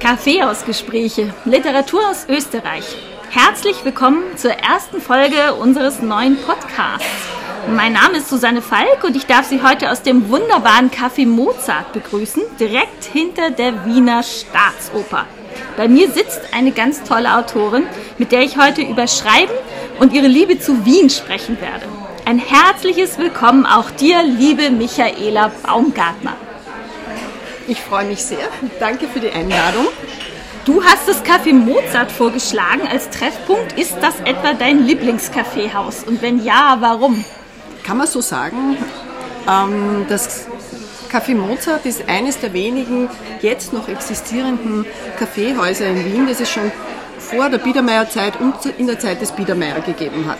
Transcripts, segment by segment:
Kaffeehausgespräche, Literatur aus Österreich. Herzlich willkommen zur ersten Folge unseres neuen Podcasts. Mein Name ist Susanne Falk und ich darf Sie heute aus dem wunderbaren Café Mozart begrüßen, direkt hinter der Wiener Staatsoper. Bei mir sitzt eine ganz tolle Autorin, mit der ich heute über Schreiben und ihre Liebe zu Wien sprechen werde. Ein herzliches Willkommen auch dir, liebe Michaela Baumgartner. Ich freue mich sehr. Danke für die Einladung. Du hast das Café Mozart vorgeschlagen als Treffpunkt. Ist das etwa dein Lieblingskaffeehaus? Und wenn ja, warum? Kann man so sagen. Ähm, das Café Mozart ist eines der wenigen jetzt noch existierenden Kaffeehäuser in Wien, das es schon vor der Biedermeierzeit und in der Zeit des Biedermeier gegeben hat.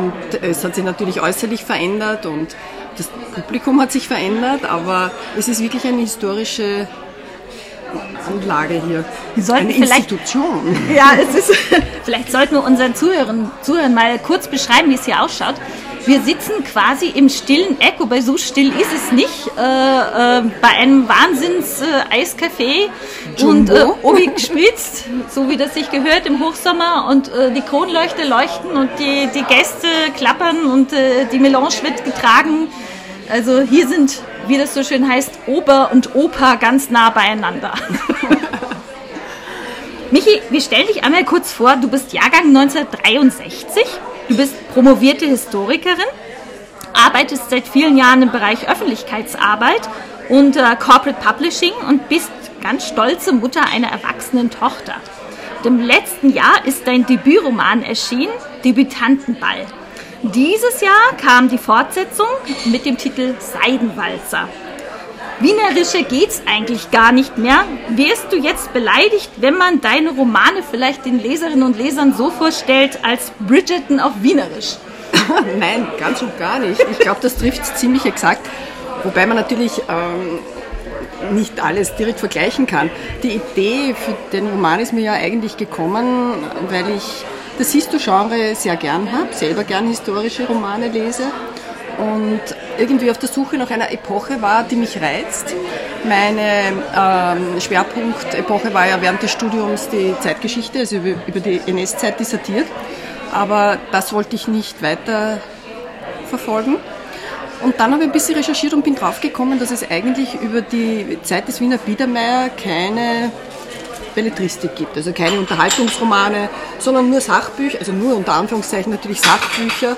Und es hat sich natürlich äußerlich verändert und das Publikum hat sich verändert, aber es ist wirklich eine historische Anlage hier. Eine Institution. Ja, es ist. vielleicht sollten wir unseren Zuhörern, Zuhörern mal kurz beschreiben, wie es hier ausschaut. Wir sitzen quasi im stillen Eck, wobei so still ist es nicht, äh, äh, bei einem Wahnsinns-Eiscafé äh, und äh, Obi gespritzt, so wie das sich gehört im Hochsommer und äh, die Kronleuchter leuchten und die, die Gäste klappern und äh, die Melange wird getragen. Also hier sind, wie das so schön heißt, Ober und Opa ganz nah beieinander. Michi, wir stellen dich einmal kurz vor. Du bist Jahrgang 1963. Du bist promovierte Historikerin, arbeitest seit vielen Jahren im Bereich Öffentlichkeitsarbeit und äh, Corporate Publishing und bist ganz stolze Mutter einer erwachsenen Tochter. Und Im letzten Jahr ist dein Debütroman erschienen, Debütantenball. Dieses Jahr kam die Fortsetzung mit dem Titel Seidenwalzer. Wienerische geht's eigentlich gar nicht mehr. Wärst du jetzt beleidigt, wenn man deine Romane vielleicht den Leserinnen und Lesern so vorstellt als Bridgerton auf Wienerisch? Nein, ganz und gar nicht. Ich glaube, das trifft ziemlich exakt. Wobei man natürlich ähm, nicht alles direkt vergleichen kann. Die Idee für den Roman ist mir ja eigentlich gekommen, weil ich das Histo-Genre sehr gern habe, selber gern historische Romane lese und irgendwie auf der Suche nach einer Epoche war, die mich reizt. Meine ähm, Schwerpunktepoche war ja während des Studiums die Zeitgeschichte, also über, über die NS-Zeit dissertiert. Aber das wollte ich nicht weiter verfolgen. Und dann habe ich ein bisschen recherchiert und bin draufgekommen, dass es eigentlich über die Zeit des Wiener Biedermeier keine Belletristik gibt, also keine Unterhaltungsromane, sondern nur Sachbücher, also nur unter Anführungszeichen natürlich Sachbücher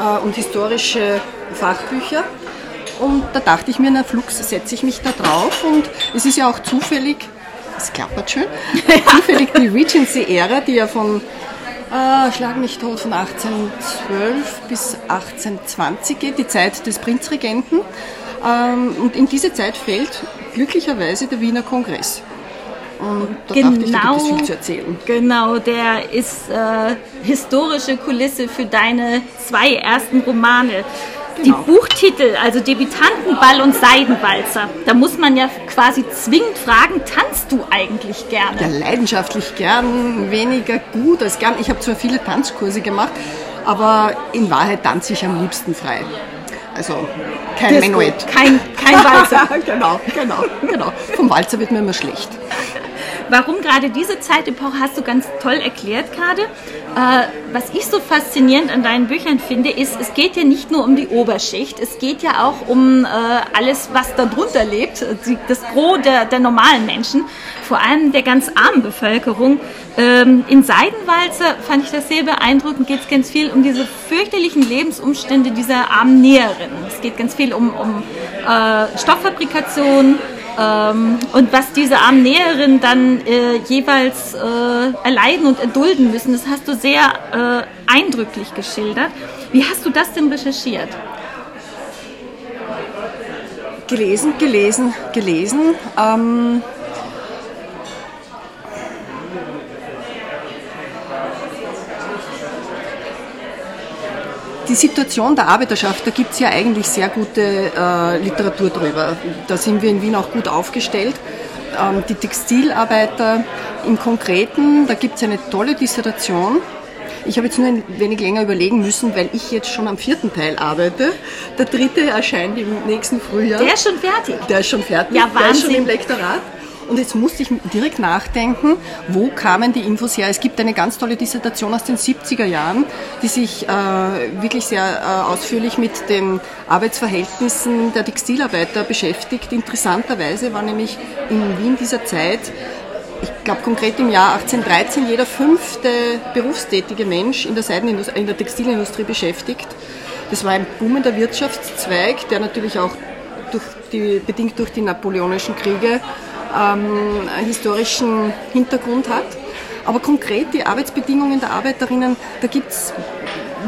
äh, und historische Fachbücher. Und da dachte ich mir, na Flux setze ich mich da drauf und es ist ja auch zufällig, es klappert schön, zufällig die Regency-Ära, die ja von äh, Schlag mich tot von 1812 bis 1820 geht, die Zeit des Prinzregenten. Ähm, und in diese Zeit fällt glücklicherweise der Wiener Kongress. Und da genau, dachte ich, da gibt es viel zu erzählen. Genau, der ist äh, historische Kulisse für deine zwei ersten Romane. Genau. Die Buchtitel, also Debütantenball und Seidenwalzer, da muss man ja quasi zwingend fragen, tanzt du eigentlich gerne? Ja, leidenschaftlich gern, weniger gut als gern. Ich habe zwar viele Tanzkurse gemacht, aber in Wahrheit tanze ich am liebsten frei. Also kein Disco. Menuett. Kein, kein Walzer. genau, genau, genau. Vom Walzer wird mir immer schlecht. Warum gerade diese Zeitepoche hast du ganz toll erklärt gerade. Äh, was ich so faszinierend an deinen Büchern finde, ist, es geht ja nicht nur um die Oberschicht, es geht ja auch um äh, alles, was darunter lebt, das Gros der, der normalen Menschen, vor allem der ganz armen Bevölkerung. Ähm, in Seidenwalzer fand ich das sehr beeindruckend, geht es ganz viel um diese fürchterlichen Lebensumstände dieser armen Näherin. Es geht ganz viel um, um äh, Stofffabrikation, ähm, und was diese armen Näherinnen dann äh, jeweils äh, erleiden und erdulden müssen, das hast du sehr äh, eindrücklich geschildert. Wie hast du das denn recherchiert? Gelesen, gelesen, gelesen. Ähm die Situation der Arbeiterschaft, da gibt es ja eigentlich sehr gute äh, Literatur drüber. Da sind wir in Wien auch gut aufgestellt. Ähm, die Textilarbeiter im Konkreten, da gibt es eine tolle Dissertation. Ich habe jetzt nur ein wenig länger überlegen müssen, weil ich jetzt schon am vierten Teil arbeite. Der dritte erscheint im nächsten Frühjahr. Der ist schon fertig? Der ist schon fertig. Ja, Wahnsinn. Der ist schon im Lektorat. Und jetzt musste ich direkt nachdenken, wo kamen die Infos her. Es gibt eine ganz tolle Dissertation aus den 70er Jahren, die sich äh, wirklich sehr äh, ausführlich mit den Arbeitsverhältnissen der Textilarbeiter beschäftigt. Interessanterweise war nämlich in Wien dieser Zeit ich glaube konkret im Jahr 1813 jeder fünfte berufstätige Mensch in der, Seidenindustrie, in der Textilindustrie beschäftigt. Das war ein boomender Wirtschaftszweig, der natürlich auch durch die, bedingt durch die napoleonischen Kriege ähm, historischen Hintergrund hat. Aber konkret die Arbeitsbedingungen der Arbeiterinnen, da gibt es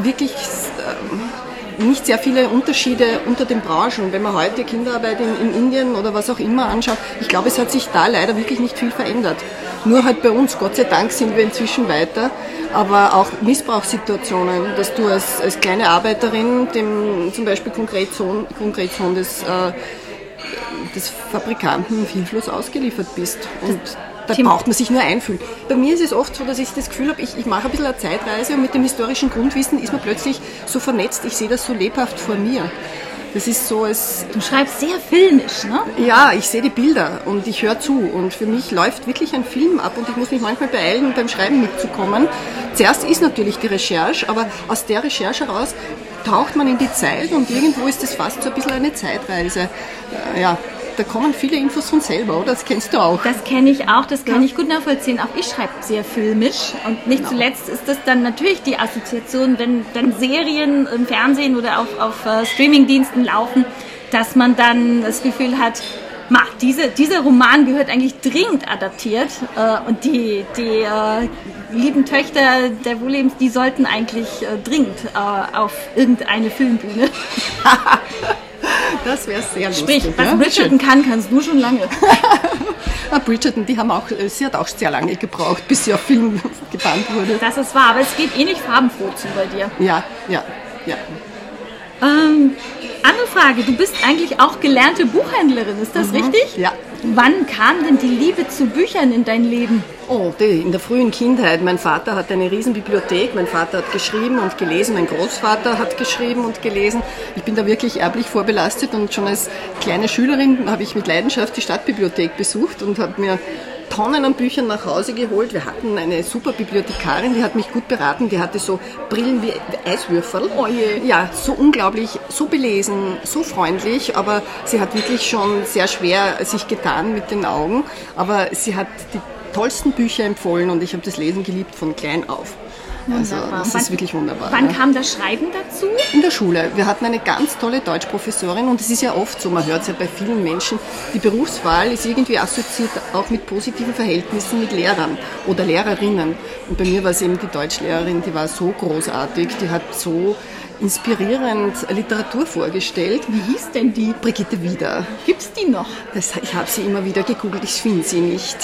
wirklich äh, nicht sehr viele Unterschiede unter den Branchen. Wenn man heute Kinderarbeit in, in, Indien oder was auch immer anschaut, ich glaube, es hat sich da leider wirklich nicht viel verändert. Nur halt bei uns, Gott sei Dank sind wir inzwischen weiter aber auch Missbrauchssituationen, dass du als, als kleine Arbeiterin dem zum Beispiel Konkretsohn, Konkretsohn des, äh, des Fabrikanten hilflos ausgeliefert bist. Und da braucht man sich nur einfühlen. Bei mir ist es oft so, dass ich das Gefühl habe, ich, ich mache ein bisschen eine Zeitreise und mit dem historischen Grundwissen ist man plötzlich so vernetzt, ich sehe das so lebhaft vor mir. Das ist so als. Du schreibst sehr filmisch, ne? Ja, ich sehe die Bilder und ich höre zu. Und für mich läuft wirklich ein Film ab und ich muss mich manchmal beeilen, beim Schreiben mitzukommen. Zuerst ist natürlich die Recherche, aber aus der Recherche heraus taucht man in die Zeit und irgendwo ist das fast so ein bisschen eine Zeitreise. Äh, ja, da kommen viele Infos von selber, oder? Das kennst du auch. Das kenne ich auch, das kann ja. ich gut nachvollziehen. Auch ich schreibe sehr filmisch und nicht genau. zuletzt ist das dann natürlich die Assoziation, wenn dann Serien im Fernsehen oder auf, auf uh, Streamingdiensten laufen, dass man dann das Gefühl hat, Ma, diese, dieser Roman gehört eigentlich dringend adaptiert äh, und die, die äh, lieben Töchter der Wohllebens, die sollten eigentlich äh, dringend äh, auf irgendeine Filmbühne. Das wäre sehr lustig. Sprich, was ja? Bridgerton kann, kannst du schon lange. ja, Bridgerton, die haben auch, sie hat auch sehr lange gebraucht, bis sie auf Film gebannt wurde. Das ist wahr, aber es geht eh nicht farbenfroh zu bei dir. Ja, ja, ja. Ähm, andere Frage, du bist eigentlich auch gelernte Buchhändlerin, ist das mhm. richtig? Ja. Wann kam denn die Liebe zu Büchern in dein Leben? Oh, die, in der frühen Kindheit. Mein Vater hat eine Riesenbibliothek. Mein Vater hat geschrieben und gelesen. Mein Großvater hat geschrieben und gelesen. Ich bin da wirklich erblich vorbelastet und schon als kleine Schülerin habe ich mit Leidenschaft die Stadtbibliothek besucht und habe mir Tonnen an Büchern nach Hause geholt. Wir hatten eine super Bibliothekarin, die hat mich gut beraten. Die hatte so Brillen wie Eiswürfel. Oh je. Ja, so unglaublich, so belesen, so freundlich, aber sie hat wirklich schon sehr schwer sich getan mit den Augen. Aber sie hat die tollsten Bücher empfohlen und ich habe das Lesen geliebt von klein auf. Also das ist wirklich wunderbar. Wann ja. kam das Schreiben dazu? In der Schule. Wir hatten eine ganz tolle Deutschprofessorin und es ist ja oft so, man hört es ja bei vielen Menschen, die Berufswahl ist irgendwie assoziiert auch mit positiven Verhältnissen mit Lehrern oder Lehrerinnen. Und bei mir war es eben die Deutschlehrerin, die war so großartig, die hat so inspirierend Literatur vorgestellt. Wie hieß denn die? Brigitte Wieder. Gibt's die noch? Das, ich habe sie immer wieder gegoogelt, ich finde sie nicht.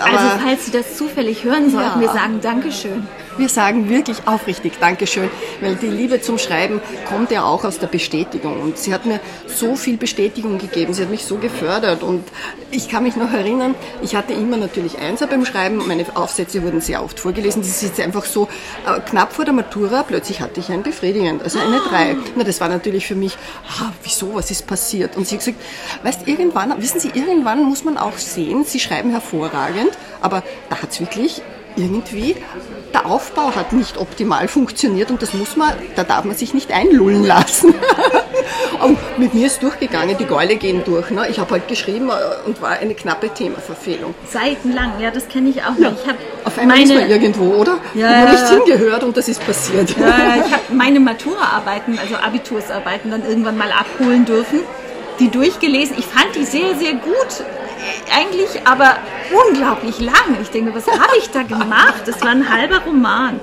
Aber also falls Sie das zufällig hören sollten, ja. wir sagen Dankeschön. Wir sagen wirklich aufrichtig Dankeschön, weil die Liebe zum Schreiben kommt ja auch aus der Bestätigung. Und sie hat mir so viel Bestätigung gegeben, sie hat mich so gefördert. Und ich kann mich noch erinnern, ich hatte immer natürlich Einser beim Schreiben, meine Aufsätze wurden sehr oft vorgelesen. Das ist jetzt einfach so äh, knapp vor der Matura, plötzlich hatte ich ein befriedigend, also eine Drei. Na, das war natürlich für mich, ah, wieso, was ist passiert? Und sie hat gesagt, weißt, irgendwann, wissen Sie, irgendwann muss man auch sehen, Sie schreiben hervorragend, aber da hat es wirklich irgendwie der Aufbau hat nicht optimal funktioniert und das muss man, da darf man sich nicht einlullen lassen. und mit mir ist durchgegangen, die Gäule gehen durch. Ne? Ich habe halt geschrieben äh, und war eine knappe Themaverfehlung. Seitenlang, ja, das kenne ich auch ja. Ich Auf einmal meine, ist man irgendwo, oder? Ja, Wo nicht hingehört und das ist passiert. Ja, ich habe meine Maturaarbeiten, also Abitursarbeiten, dann irgendwann mal abholen dürfen die durchgelesen. Ich fand die sehr, sehr gut eigentlich, aber unglaublich lang. Ich denke, was habe ich da gemacht? Das war ein halber Roman.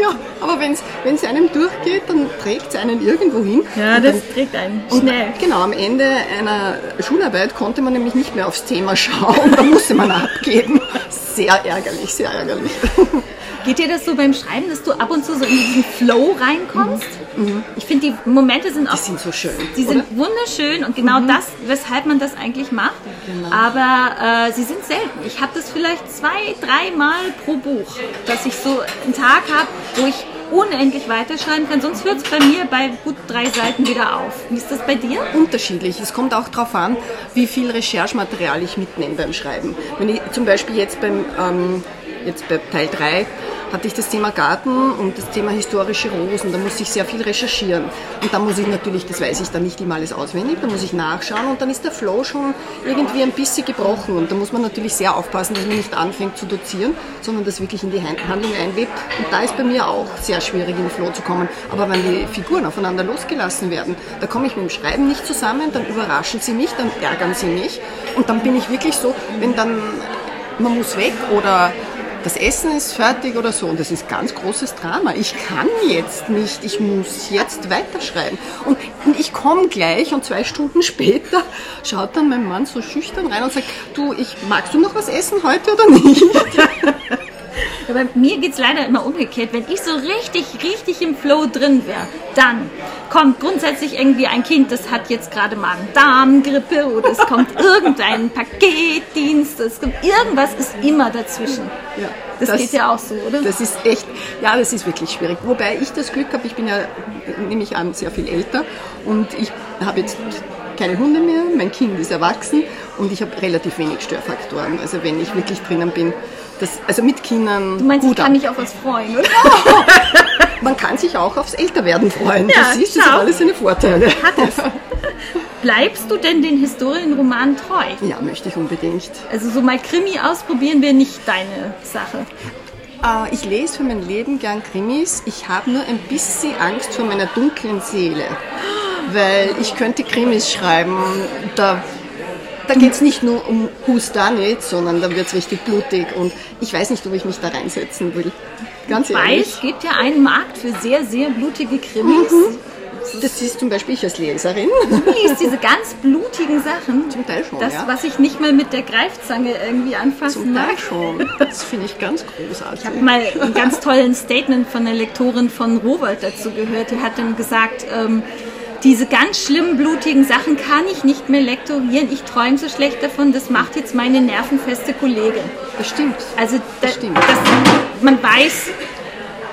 Ja, aber wenn es einem durchgeht, dann trägt es einen irgendwo hin. Ja, das dann, trägt einen schnell. Genau, am Ende einer Schularbeit konnte man nämlich nicht mehr aufs Thema schauen. Da musste man abgeben. Sehr ärgerlich, sehr ärgerlich. Geht dir das so beim Schreiben, dass du ab und zu so in diesen Flow reinkommst? Mhm. Mhm. Ich finde, die Momente sind auch. Die sind so schön. Sie sind wunderschön und genau mhm. das, weshalb man das eigentlich macht. Genau. Aber äh, sie sind selten. Ich habe das vielleicht zwei, dreimal pro Buch, dass ich so einen Tag habe, wo ich unendlich weiterschreiben kann, sonst hört es bei mir bei gut drei Seiten wieder auf. Wie ist das bei dir? Unterschiedlich. Es kommt auch darauf an, wie viel Recherchematerial ich mitnehme beim Schreiben. Wenn ich zum Beispiel jetzt beim ähm, jetzt bei Teil 3 hatte ich das Thema Garten und das Thema historische Rosen. Da muss ich sehr viel recherchieren. Und da muss ich natürlich, das weiß ich dann nicht immer alles auswendig, da muss ich nachschauen und dann ist der Flow schon irgendwie ein bisschen gebrochen. Und da muss man natürlich sehr aufpassen, dass man nicht anfängt zu dozieren, sondern das wirklich in die Handlung einwebt. Und da ist bei mir auch sehr schwierig, in den Flow zu kommen. Aber wenn die Figuren aufeinander losgelassen werden, da komme ich mit dem Schreiben nicht zusammen, dann überraschen sie mich, dann ärgern sie mich. Und dann bin ich wirklich so, wenn dann man muss weg oder das Essen ist fertig oder so. Und das ist ganz großes Drama. Ich kann jetzt nicht, ich muss jetzt weiterschreiben. Und, ich komme gleich und zwei Stunden später schaut dann mein Mann so schüchtern rein und sagt, du, ich, magst du noch was essen heute oder nicht? Ja, bei mir geht es leider immer umgekehrt. Wenn ich so richtig, richtig im Flow drin wäre, dann kommt grundsätzlich irgendwie ein Kind, das hat jetzt gerade Magen-Darm-Grippe oder es kommt irgendein Paketdienst, es kommt, irgendwas ist immer dazwischen. Ja, das, das, geht ja auch so, oder? Das ist echt, ja, das ist wirklich schwierig. Wobei ich das Glück habe, ich bin ja, nehme ich an, sehr viel älter und ich habe jetzt keine Hunde mehr, mein Kind ist erwachsen und ich habe relativ wenig Störfaktoren. Also wenn ich wirklich drinnen bin, das, also mit Kindern. Du meinst, ich kann mich auf was freuen, oder? Man kann sich auch aufs Älterwerden freuen. Ja, du siehst, das hat alles seine Vorteile. Hat es. Bleibst du denn den Historienromanen treu? Ja, möchte ich unbedingt. Also so mal Krimi ausprobieren wäre nicht deine Sache. Äh, ich lese für mein Leben gern Krimis. Ich habe nur ein bisschen Angst vor meiner dunklen Seele. Weil ich könnte Krimis schreiben, da da geht es nicht nur um Who's Done It, sondern da wird es richtig blutig und ich weiß nicht, ob ich mich da reinsetzen will. Ganz ehrlich. es gibt ja einen Markt für sehr, sehr blutige Krimis. Mhm. Das ist zum Beispiel ich als Leserin. Du liest diese ganz blutigen Sachen. Zum Teil schon, Das, ja. was ich nicht mal mit der Greifzange irgendwie anfassen Zum mag. Teil schon. Das finde ich ganz großartig. Ich habe mal ein ganz tolles Statement von der Lektorin von Robert dazu gehört. Die hat dann gesagt, ähm, diese ganz schlimmen, blutigen Sachen kann ich nicht mehr lektorieren. Ich träume so schlecht davon, das macht jetzt meine nervenfeste Kollegin. Das stimmt. Also da, das stimmt. Das, man weiß,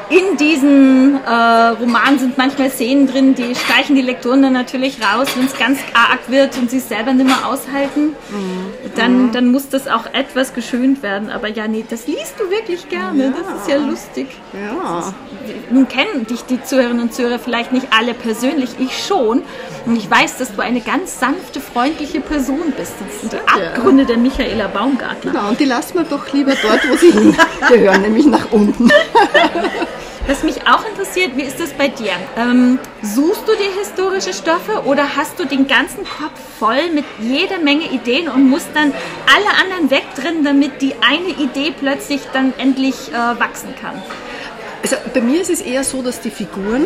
in diesen äh, Romanen sind manchmal Szenen drin, die streichen die Lektoren dann natürlich raus, wenn es ganz arg wird und sie es selber nicht mehr aushalten. Mhm. Dann, mhm. dann muss das auch etwas geschönt werden. Aber ja, nee, das liest du wirklich gerne. Ja. Das ist ja lustig. Ja. nun kennen dich die Zuhörerinnen und Zuhörer vielleicht nicht alle persönlich, ich schon. Und ich weiß, dass du eine ganz sanfte, freundliche Person bist. Das sind die Abgründe der Michaela Baumgartner. Genau, und die lassen wir doch lieber dort, wo sie hingehören, nämlich nach unten. Auch interessiert, wie ist das bei dir? Ähm, suchst du dir historische Stoffe oder hast du den ganzen Kopf voll mit jeder Menge Ideen und musst dann alle anderen wegdrennen, damit die eine Idee plötzlich dann endlich äh, wachsen kann? Also bei mir ist es eher so, dass die Figuren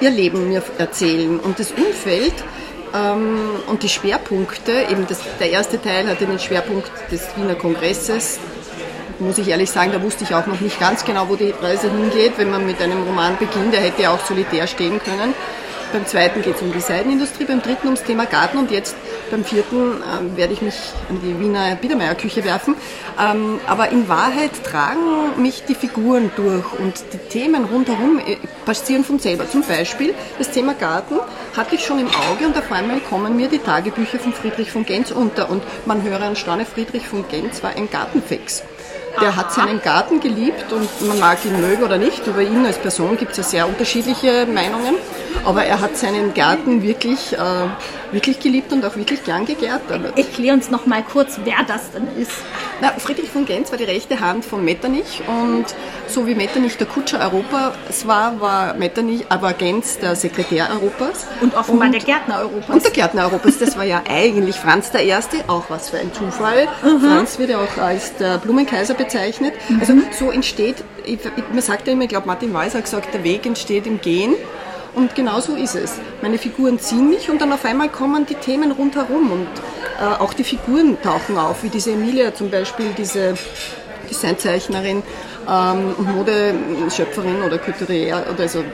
ihr Leben mir erzählen und das Umfeld ähm, und die Schwerpunkte, eben das, der erste Teil hatte den Schwerpunkt des Wiener Kongresses, muss ich ehrlich sagen, da wusste ich auch noch nicht ganz genau, wo die Reise hingeht. Wenn man mit einem Roman beginnt, der hätte ja auch solitär stehen können. Beim zweiten geht es um die Seidenindustrie, beim dritten ums Thema Garten und jetzt beim vierten ähm, werde ich mich an die Wiener Biedermeier-Küche werfen. Ähm, aber in Wahrheit tragen mich die Figuren durch und die Themen rundherum äh, passieren von selber. Zum Beispiel das Thema Garten hatte ich schon im Auge und auf einmal kommen mir die Tagebücher von Friedrich von Genz unter und man höre an Staune, Friedrich von Genz war ein Gartenfix. Der hat seinen Garten geliebt und man mag ihn mögen oder nicht. Über ihn als Person gibt es ja sehr unterschiedliche Meinungen. Aber er hat seinen Garten wirklich, äh, wirklich geliebt und auch wirklich gern gegärtert. Erklär uns noch mal kurz, wer das denn ist. Na, Friedrich von Genz war die rechte Hand von Metternich und so wie Metternich der Kutscher Europas war, war Metternich, aber Genz der Sekretär Europas. Und offenbar und, der Gärtner Europas. Und der Gärtner Europas. Das war ja eigentlich Franz der Erste, auch was für ein Zufall. Mhm. Franz wird ja auch als der Blumenkaiser bezeichnet. Mhm. Also so entsteht, ich, man sagt ja immer, ich glaube Martin Weiß hat gesagt, der Weg entsteht im Gehen. Und genau so ist es. Meine Figuren ziehen mich und dann auf einmal kommen die Themen rundherum und äh, auch die Figuren tauchen auf, wie diese Emilia zum Beispiel, diese Designzeichnerin ähm, Modeschöpferin oder Couturière oder also äh,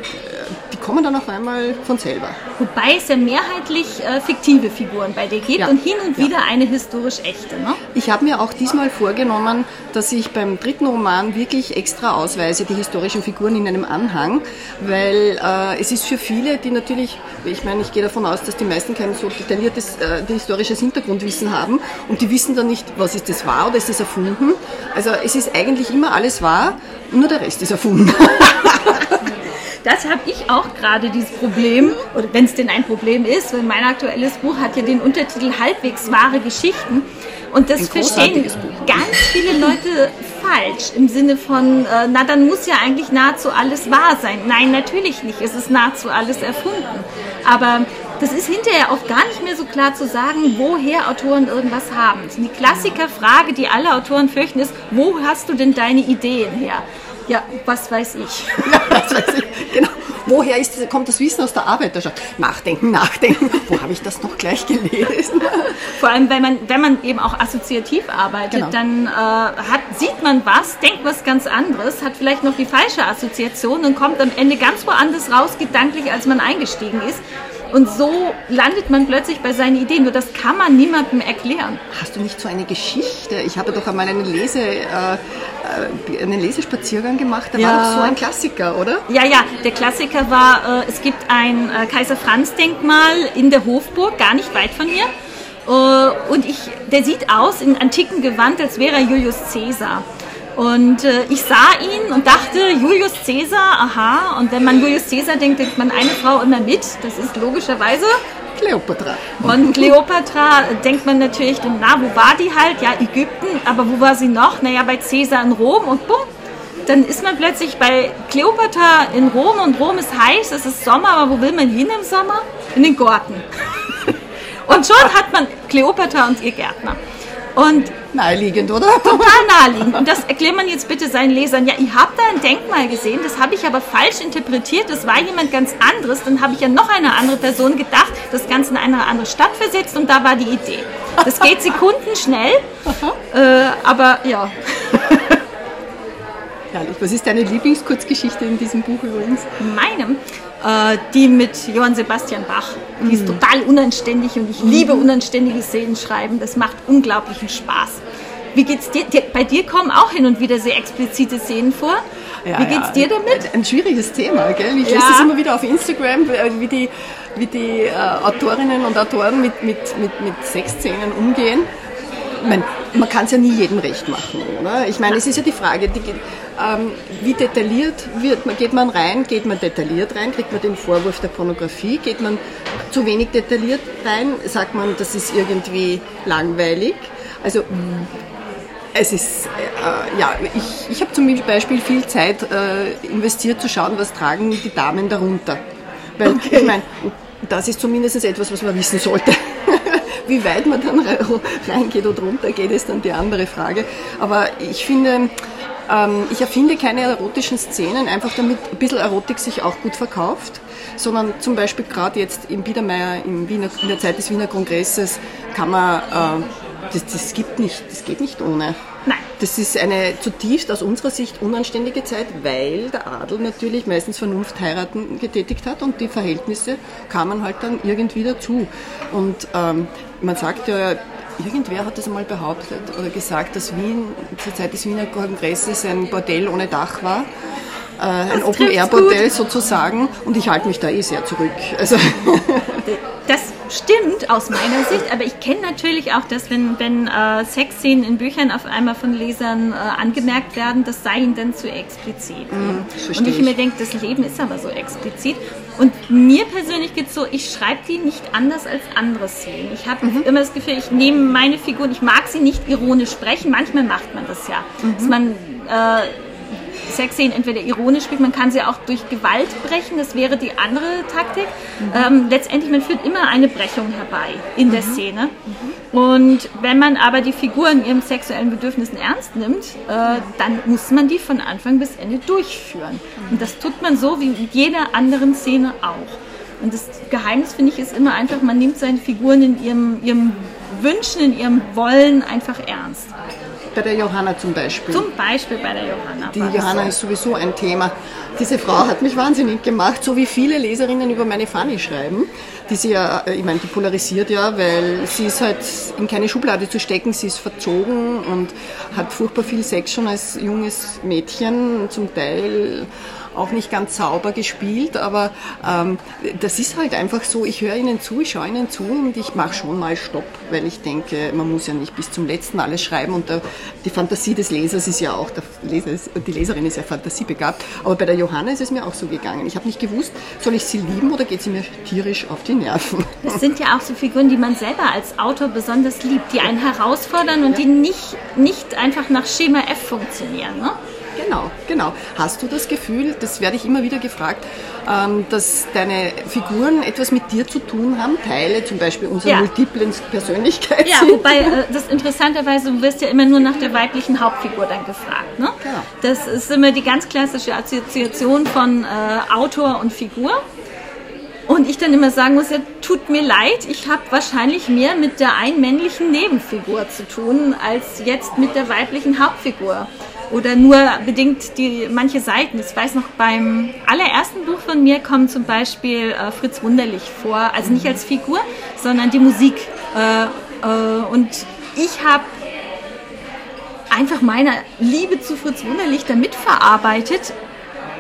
die kommen dann auf einmal von selber. Wobei es ja mehrheitlich äh, fiktive Figuren bei dir gibt ja. und hin und wieder eine historisch echte. Ne? Ich habe mir auch diesmal vorgenommen, dass ich beim dritten Roman wirklich extra ausweise, die historischen Figuren in einem Anhang, weil äh, es ist für viele, die natürlich, ich meine, ich gehe davon aus, dass die meisten kein so detailliertes äh, historisches Hintergrundwissen haben und die wissen dann nicht, was ist das wahr oder ist das erfunden. Also es ist eigentlich immer alles wahr, nur der Rest ist erfunden. das habe ich auch gerade dieses Problem, oder wenn es denn ein Problem ist, weil mein aktuelles Buch hat ja den Untertitel Halbwegs wahre Geschichten. Und das verstehen ganz viele Leute falsch im Sinne von, äh, na dann muss ja eigentlich nahezu alles wahr sein. Nein, natürlich nicht. Es ist nahezu alles erfunden. Aber das ist hinterher auch gar nicht mehr so klar zu sagen, woher Autoren irgendwas haben. Die Klassikerfrage, die alle Autoren fürchten, ist, wo hast du denn deine Ideen her? Ja, was weiß ich. Ja, was weiß ich. Genau. Woher ist, kommt das Wissen aus der Arbeiterschaft? Nachdenken, nachdenken. Wo habe ich das noch gleich gelesen? Vor allem, wenn man, wenn man eben auch assoziativ arbeitet, genau. dann äh, hat, sieht man was, denkt was ganz anderes, hat vielleicht noch die falsche Assoziation und kommt am Ende ganz woanders raus, gedanklich, als man eingestiegen ist. Und so landet man plötzlich bei seinen Ideen. Nur das kann man niemandem erklären. Hast du nicht so eine Geschichte? Ich habe doch einmal einen, Lese, äh, äh, einen Lesespaziergang gemacht. Da ja. war doch so ein Klassiker, oder? Ja, ja. Der Klassiker war, äh, es gibt ein äh, Kaiser Franz Denkmal in der Hofburg, gar nicht weit von hier. Äh, und ich, der sieht aus in antiken Gewand, als wäre er Julius Caesar. Und äh, ich sah ihn und dachte, Julius Caesar, aha. Und wenn man Julius Caesar denkt, denkt man eine Frau immer mit. Das ist logischerweise Kleopatra. Und Kleopatra denkt man natürlich, na, wo war die halt? Ja, Ägypten. Aber wo war sie noch? Naja, bei Caesar in Rom und bumm. Dann ist man plötzlich bei Kleopatra in Rom und Rom ist heiß, es ist Sommer, aber wo will man hin im Sommer? In den Garten. Und schon hat man Kleopatra und ihr Gärtner. Und naheliegend, oder? Total naheliegend. Und das erklärt man jetzt bitte seinen Lesern. Ja, ich habe da ein Denkmal gesehen, das habe ich aber falsch interpretiert. Das war jemand ganz anderes. Dann habe ich ja noch eine andere Person gedacht, das Ganze in eine andere Stadt versetzt und da war die Idee. Das geht sekundenschnell, äh, aber ja. Herrlich. Was ist deine Lieblingskurzgeschichte in diesem Buch übrigens? Meinem? Äh, die mit Johann Sebastian Bach. Die ist mhm. total unanständig und ich liebe mhm. unanständige Szenen schreiben. Das macht unglaublichen Spaß. Wie geht's dir? Bei dir kommen auch hin und wieder sehr explizite Szenen vor. Ja, wie geht's ja. dir damit? Ein, schwieriges Thema, gell? Ich ja. lese das immer wieder auf Instagram, äh, wie die, wie die äh, Autorinnen und Autoren mit, mit, mit, mit Sexszenen umgehen. Meine, man kann es ja nie jedem recht machen, oder? Ich meine, es ist ja die Frage, die, ähm, wie detailliert wird, geht man rein, geht man detailliert rein, kriegt man den Vorwurf der Pornografie, geht man zu wenig detailliert rein, sagt man, das ist irgendwie langweilig. Also es ist, äh, ja, ich, ich habe zum Beispiel viel Zeit äh, investiert zu schauen, was tragen die Damen darunter. Weil okay. ich meine, das ist zumindest etwas, was man wissen sollte. Wie weit man dann reingeht oder runter geht, ist dann die andere Frage. Aber ich finde, ähm, ich erfinde keine erotischen Szenen, einfach damit ein bisschen Erotik sich auch gut verkauft, sondern zum Beispiel gerade jetzt im Biedermeier, im Wiener, in der Zeit des Wiener Kongresses, kann man, äh, das, das, gibt nicht, das geht nicht ohne. Nein. Das ist eine zutiefst aus unserer Sicht unanständige Zeit, weil der Adel natürlich meistens Vernunftheiraten getätigt hat und die Verhältnisse kamen halt dann irgendwie dazu. Und ähm, man sagt ja, Irgendwer hat das einmal behauptet oder gesagt, dass Wien zur Zeit des Wiener Kongresses ein Bordell ohne Dach war. Äh, ein Open-Air-Bordell sozusagen und ich halte mich da eh sehr zurück. Also das stimmt aus meiner Sicht, aber ich kenne natürlich auch, dass wenn, wenn äh, Sexszenen in Büchern auf einmal von Lesern äh, angemerkt werden, das sei ihnen dann zu explizit. Mm, und ich, ich mir denke, das Leben ist aber so explizit. Und mir persönlich geht es so, ich schreibe die nicht anders als andere Szenen. Ich habe mhm. immer das Gefühl, ich nehme meine Figuren, ich mag sie nicht ironisch sprechen, manchmal macht man das ja. Mhm. Dass man äh, Sexszenen entweder ironisch spielt, man kann sie auch durch Gewalt brechen, das wäre die andere Taktik. Mhm. Ähm, letztendlich, man führt immer eine Brechung herbei in der mhm. Szene. Mhm. Und wenn man aber die Figuren ihren sexuellen Bedürfnissen ernst nimmt, äh, dann muss man die von Anfang bis Ende durchführen. Mhm. Und das tut man so wie in jeder anderen Szene auch. Und das Geheimnis, finde ich, ist immer einfach, man nimmt seine Figuren in ihrem, ihrem Wünschen, in ihrem Wollen einfach ernst bei der Johanna zum Beispiel. Zum Beispiel bei der Johanna. Die Johanna so. ist sowieso ein Thema. Diese Frau hat mich wahnsinnig gemacht, so wie viele Leserinnen über meine Fanny schreiben, die sie ja, ich meine, die polarisiert ja, weil sie ist halt in keine Schublade zu stecken, sie ist verzogen und hat furchtbar viel Sex schon als junges Mädchen, zum Teil auch nicht ganz sauber gespielt, aber ähm, das ist halt einfach so, ich höre ihnen zu, ich schaue ihnen zu und ich mache schon mal Stopp, weil ich denke, man muss ja nicht bis zum letzten alles schreiben und der, die Fantasie des Lesers ist ja auch, der Leser ist, die Leserin ist ja fantasiebegabt, aber bei der Johanna ist es mir auch so gegangen. Ich habe nicht gewusst, soll ich sie lieben oder geht sie mir tierisch auf die Nerven? Das sind ja auch so Figuren, die man selber als Autor besonders liebt, die einen herausfordern und ja. die nicht, nicht einfach nach Schema F funktionieren. Ne? Genau, genau. Hast du das Gefühl, das werde ich immer wieder gefragt, ähm, dass deine Figuren etwas mit dir zu tun haben? Teile zum Beispiel unserer ja. multiplen Persönlichkeit? Ja, wobei äh, das interessanterweise, du wirst ja immer nur nach der weiblichen Hauptfigur dann gefragt. Ne? Genau. Das ist immer die ganz klassische Assoziation von äh, Autor und Figur. Und ich dann immer sagen muss, ja, tut mir leid, ich habe wahrscheinlich mehr mit der einen männlichen Nebenfigur zu tun, als jetzt mit der weiblichen Hauptfigur oder nur bedingt die manche Seiten. Ich weiß noch, beim allerersten Buch von mir kommt zum Beispiel äh, Fritz Wunderlich vor, also nicht als Figur, sondern die Musik. Äh, äh, und ich habe einfach meine Liebe zu Fritz Wunderlich damit verarbeitet.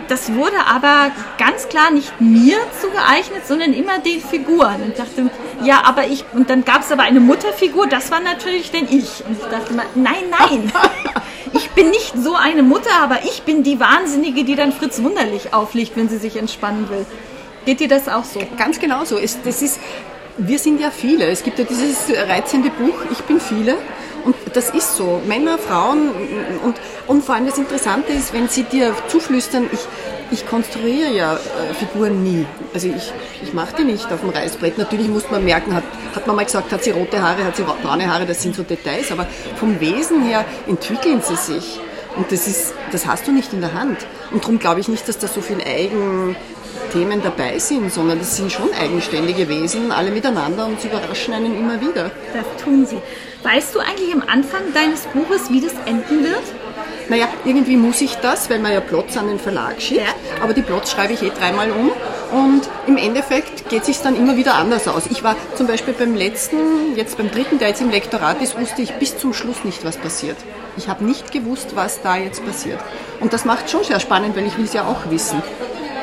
Das wurde aber ganz klar nicht mir zugeeignet, sondern immer den Figuren. Und dachte, ja, aber ich, und dann gab es aber eine Mutterfigur, das war natürlich denn ich. Und ich dachte mal, nein, nein. ich bin nicht so eine Mutter, aber ich bin die Wahnsinnige, die dann Fritz Wunderlich auflegt, wenn sie sich entspannen will. Geht dir das auch so? Ganz genau so. Das ist, wir sind ja viele. Es gibt ja dieses reizende Buch, Ich bin viele. Das ist so. Männer, Frauen und, und vor allem das Interessante ist, wenn sie dir zuflüstern, ich, ich konstruiere ja äh, Figuren nie. Also ich, ich mache die nicht auf dem Reißbrett. Natürlich muss man merken, hat, hat man mal gesagt, hat sie rote Haare, hat sie braune Haare, das sind so Details, aber vom Wesen her entwickeln sie sich. Und das, ist, das hast du nicht in der Hand. Und darum glaube ich nicht, dass da so viele Eigenthemen dabei sind, sondern das sind schon eigenständige Wesen, alle miteinander und sie überraschen einen immer wieder. Das tun sie. Weißt du eigentlich am Anfang deines Buches, wie das enden wird? Naja, irgendwie muss ich das, weil man ja Plots an den Verlag schickt, ja. aber die Plots schreibe ich eh dreimal um und im Endeffekt geht es sich dann immer wieder anders aus. Ich war zum Beispiel beim letzten, jetzt beim dritten, der jetzt im Lektorat ist, wusste ich bis zum Schluss nicht, was passiert. Ich habe nicht gewusst, was da jetzt passiert. Und das macht schon sehr spannend, weil ich will es ja auch wissen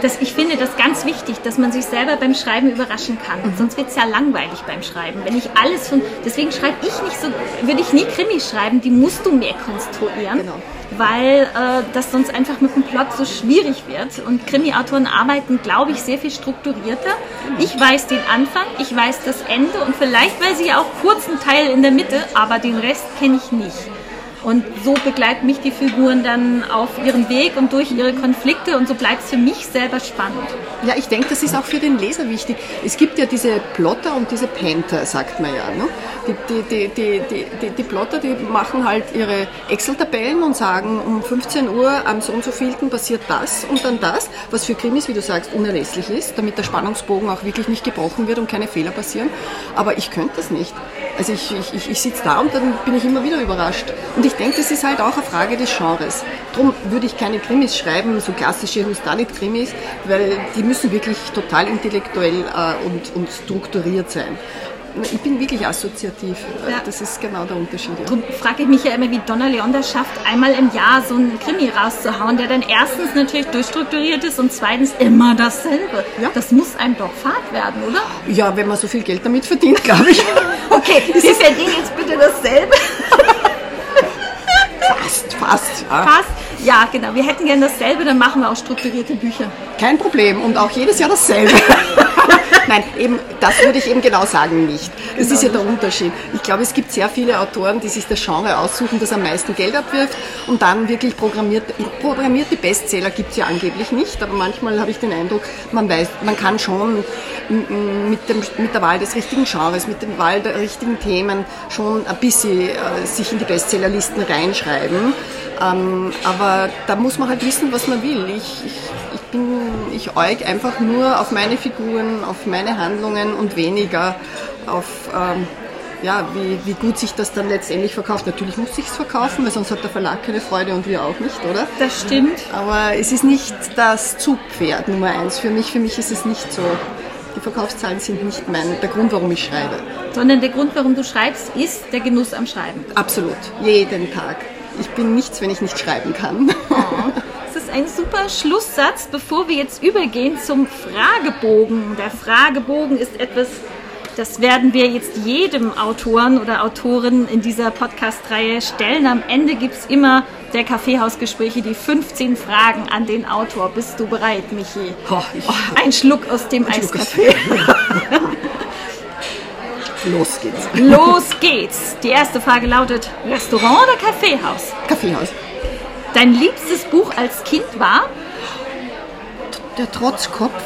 das, ich finde das ganz wichtig, dass man sich selber beim Schreiben überraschen kann. Mhm. Sonst wird es ja langweilig beim Schreiben. Wenn ich alles von, deswegen schreibe ich nicht so, würde ich nie Krimi schreiben, die musst du mehr konstruieren. Genau. Weil äh, das sonst einfach mit dem Plot so schwierig wird. Und Krimi-Autoren arbeiten, glaube ich, sehr viel strukturierter. Genau. Ich weiß den Anfang, ich weiß das Ende und vielleicht weiß ich auch kurzen Teil in der Mitte, aber den Rest kenne ich nicht. Und so begleiten mich die Figuren dann auf ihrem Weg und durch ihre Konflikte und so bleibt es für mich selber spannend. Ja, ich denke, das ist auch für den Leser wichtig. Es gibt ja diese Plotter und diese Panther, sagt man ja. Ne? Die, die, die, die, die, Plotter, die machen halt ihre Excel-Tabellen und sagen, um 15 Uhr am so und so vielten passiert das und dann das, was für Krimis, wie du sagst, unerlässlich ist, damit der Spannungsbogen auch wirklich nicht gebrochen wird und keine Fehler passieren. Aber ich könnte das nicht. Also ich, ich, ich, sitze da und dann bin ich immer wieder überrascht. Und ich denke, das ist halt auch eine Frage des Genres. Darum würde ich keine Krimis schreiben, so klassische Whodunit-Krimis, weil die müssen wirklich total intellektuell äh, und, und strukturiert sein. Ich bin wirklich assoziativ. Ja. Das ist genau der Unterschied. Ja. Darum frage ich mich ja immer, wie Donna Leon das schafft, einmal im Jahr so einen Krimi rauszuhauen, der dann erstens natürlich durchstrukturiert ist und zweitens immer dasselbe. Ja. Das muss einem doch Fahrt werden, oder? Ja, wenn man so viel Geld damit verdient, glaube ich. okay, Sie verdienen jetzt bitte dasselbe. fast, fast. Ja. Fast. Ja, genau. Wir hätten gerne dasselbe, dann machen wir auch strukturierte Bücher. Kein Problem und auch jedes Jahr dasselbe. Nein, eben, das würde ich eben genau sagen nicht. Das genau. ist ja der Unterschied. Ich glaube, es gibt sehr viele Autoren, die sich das Genre aussuchen, das am meisten Geld abwirft und dann wirklich programmiert, programmierte Bestseller gibt es ja angeblich nicht, aber manchmal habe ich den Eindruck, man weiß, man kann schon mit, dem, mit der Wahl des richtigen Genres, mit der Wahl der richtigen Themen schon ein bisschen äh, sich in die Bestsellerlisten reinschreiben. Ähm, aber da muss man halt wissen, was man will. Ich, ich, ich, bin, ich äug einfach nur auf meine Figuren, auf meine Handlungen und weniger auf, ähm, ja, wie, wie gut sich das dann letztendlich verkauft. Natürlich muss sich verkaufen, weil sonst hat der Verlag keine Freude und wir auch nicht, oder? Das stimmt. Aber es ist nicht das Zugpferd Nummer eins für mich. Für mich ist es nicht so. Die Verkaufszahlen sind nicht mein, der Grund, warum ich schreibe. Sondern der Grund, warum du schreibst, ist der Genuss am Schreiben. Absolut. Jeden Tag. Ich bin nichts, wenn ich nicht schreiben kann. Das ist ein super Schlusssatz, bevor wir jetzt übergehen zum Fragebogen. Der Fragebogen ist etwas, das werden wir jetzt jedem Autoren oder Autorin in dieser Podcast-Reihe stellen. Am Ende gibt es immer der Kaffeehausgespräche die 15 Fragen an den Autor. Bist du bereit, Michi? Oh, ich- ein Schluck aus dem Eiskaffee. Los geht's. Los geht's. Die erste Frage lautet: Restaurant oder Kaffeehaus? Kaffeehaus. Dein liebstes Buch als Kind war? Der Trotzkopf.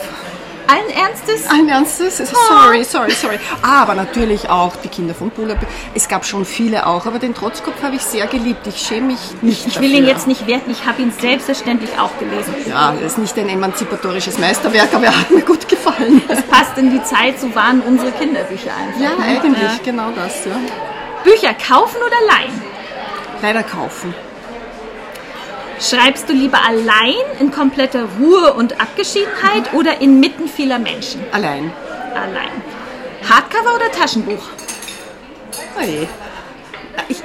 Allen Ernstes? Allen Ernstes? Es ist- Sorry, sorry, sorry. Ah, aber natürlich auch die Kinder von Buller. Es gab schon viele auch, aber den Trotzkopf habe ich sehr geliebt. Ich schäme mich nicht Ich will ihn dafür. jetzt nicht werten, ich habe ihn selbstverständlich auch gelesen. Ja, er ist nicht ein emanzipatorisches Meisterwerk, aber er hat mir gut gefallen. Es passt in die Zeit, so waren unsere Kinderbücher einfach. Ja, eigentlich, Ja. genau das, ja. Bücher kaufen oder leihen? Leider kaufen. Schreibst du lieber allein in kompletter Ruhe und Abgeschiedenheit oder inmitten vieler Menschen? Allein. Allein. Hardcover oder Taschenbuch? Oh je. Ich,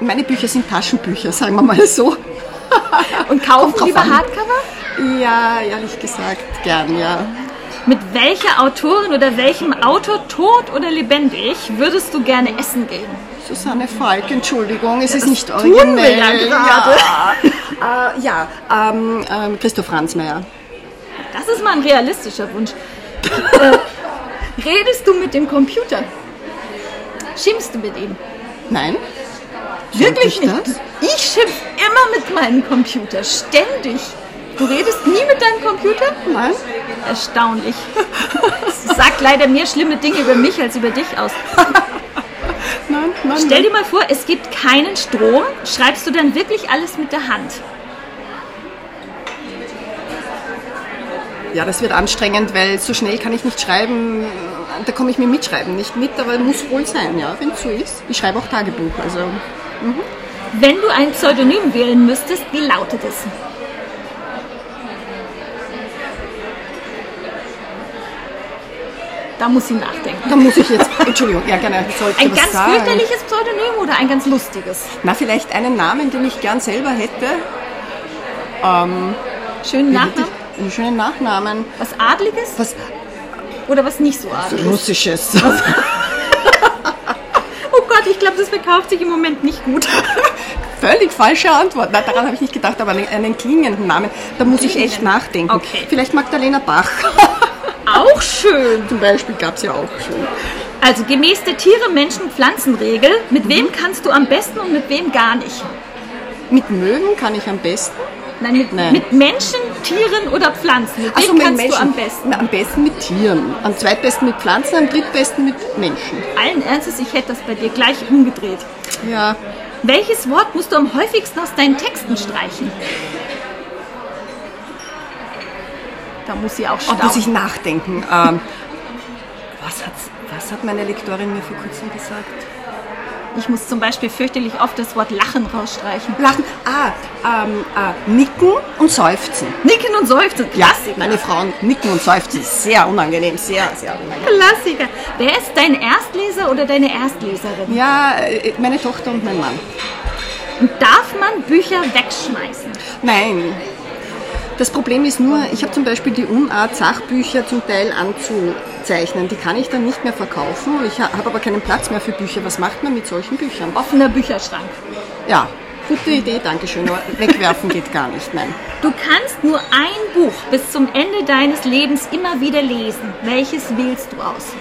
meine Bücher sind Taschenbücher, sagen wir mal so. Und kaufen lieber an. Hardcover? Ja, ehrlich gesagt, gern, ja. Mit welcher Autorin oder welchem Autor, tot oder lebendig, würdest du gerne essen gehen? Susanne Falk, Entschuldigung, es ist nicht originell. ja. Ja, äh, ja ähm, ähm, Christoph Ransmayr. Das ist mal ein realistischer Wunsch. äh, redest du mit dem Computer? Schimpfst du mit ihm? Nein? Wirklich ich nicht. das? Ich schimpf immer mit meinem Computer, ständig. Du redest nie mit deinem Computer? Nein? Erstaunlich. Sagt leider mehr schlimme Dinge über mich als über dich aus. Nein, nein. Stell dir mal vor, es gibt keinen Strom. Schreibst du dann wirklich alles mit der Hand? Ja, das wird anstrengend, weil so schnell kann ich nicht schreiben. Da komme ich mit Mitschreiben nicht mit, aber muss wohl sein, ja, wenn es so ist. Ich schreibe auch Tagebuch, also Wenn du ein Pseudonym wählen müsstest, wie lautet es? Da muss sie nachdenken. da muss ich jetzt, Entschuldigung, ja gerne, ich Ein was ganz sagen? fürchterliches Pseudonym oder ein ganz lustiges? Na, vielleicht einen Namen, den ich gern selber hätte. Schönen Wie hätte Nachnamen? ich- Einen schönen Nachnamen. Was Adliges Was oder was nicht so Adliges? Russisches. Oh Gott, ich glaube, das verkauft sich im Moment nicht gut. Völlig falsche Antwort. Nein, daran habe ich nicht gedacht, aber einen, einen klingenden Namen, da muss ich echt nachdenken. Okay. Vielleicht Magdalena Bach. Auch schön. Zum Beispiel gab es ja auch schon. Also gemäß der Tiere-Menschen-Pflanzenregel, mit wem kannst du am besten und mit wem gar nicht? Mit Möwen kann ich am besten. Nein, mit, Nein. mit Menschen, Tieren oder Pflanzen. Mit Ach wem kannst Menschen. du am besten? Na, am besten mit Tieren. Am zweitbesten mit Pflanzen, am drittbesten mit Menschen. Allen Ernstes, ich hätte das bei dir gleich umgedreht. Ja, Welches Wort musst du am häufigsten aus deinen Texten streichen? Da muss sie auch staunen. muss ich nachdenken. Ähm, was, was hat meine Lektorin mir vor kurzem gesagt? Ich muss zum Beispiel fürchterlich oft das Wort Lachen rausstreichen. Lachen. Ah, ähm, äh, nicken und seufzen. Nicken und seufzen. Ja, Klassiker. meine Frauen nicken und seufzen. Sehr unangenehm, sehr, sehr unangenehm. Klassiker. Wer ist dein Erstleser oder deine Erstleserin? Ja, äh, meine Tochter und mein Mann. Und darf man Bücher wegschmeißen? Nein. Das Problem ist nur, ich habe zum Beispiel die Unart, Sachbücher zum Teil anzuzeichnen. Die kann ich dann nicht mehr verkaufen. Ich habe aber keinen Platz mehr für Bücher. Was macht man mit solchen Büchern? Offener Bücherschrank. Ja, gute Idee, danke schön. Aber wegwerfen geht gar nicht, nein. Du kannst nur ein Buch bis zum Ende deines Lebens immer wieder lesen. Welches wählst du aus?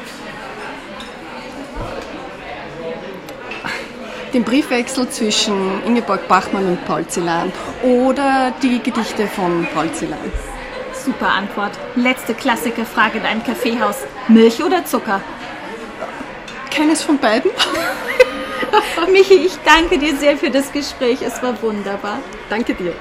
Den Briefwechsel zwischen Ingeborg Bachmann und Paul Celan oder die Gedichte von Paul Celan. Super Antwort. Letzte Klassikerfrage in deinem Kaffeehaus. Milch oder Zucker? Keines von beiden. Michi, ich danke dir sehr für das Gespräch. Es war wunderbar. Danke dir.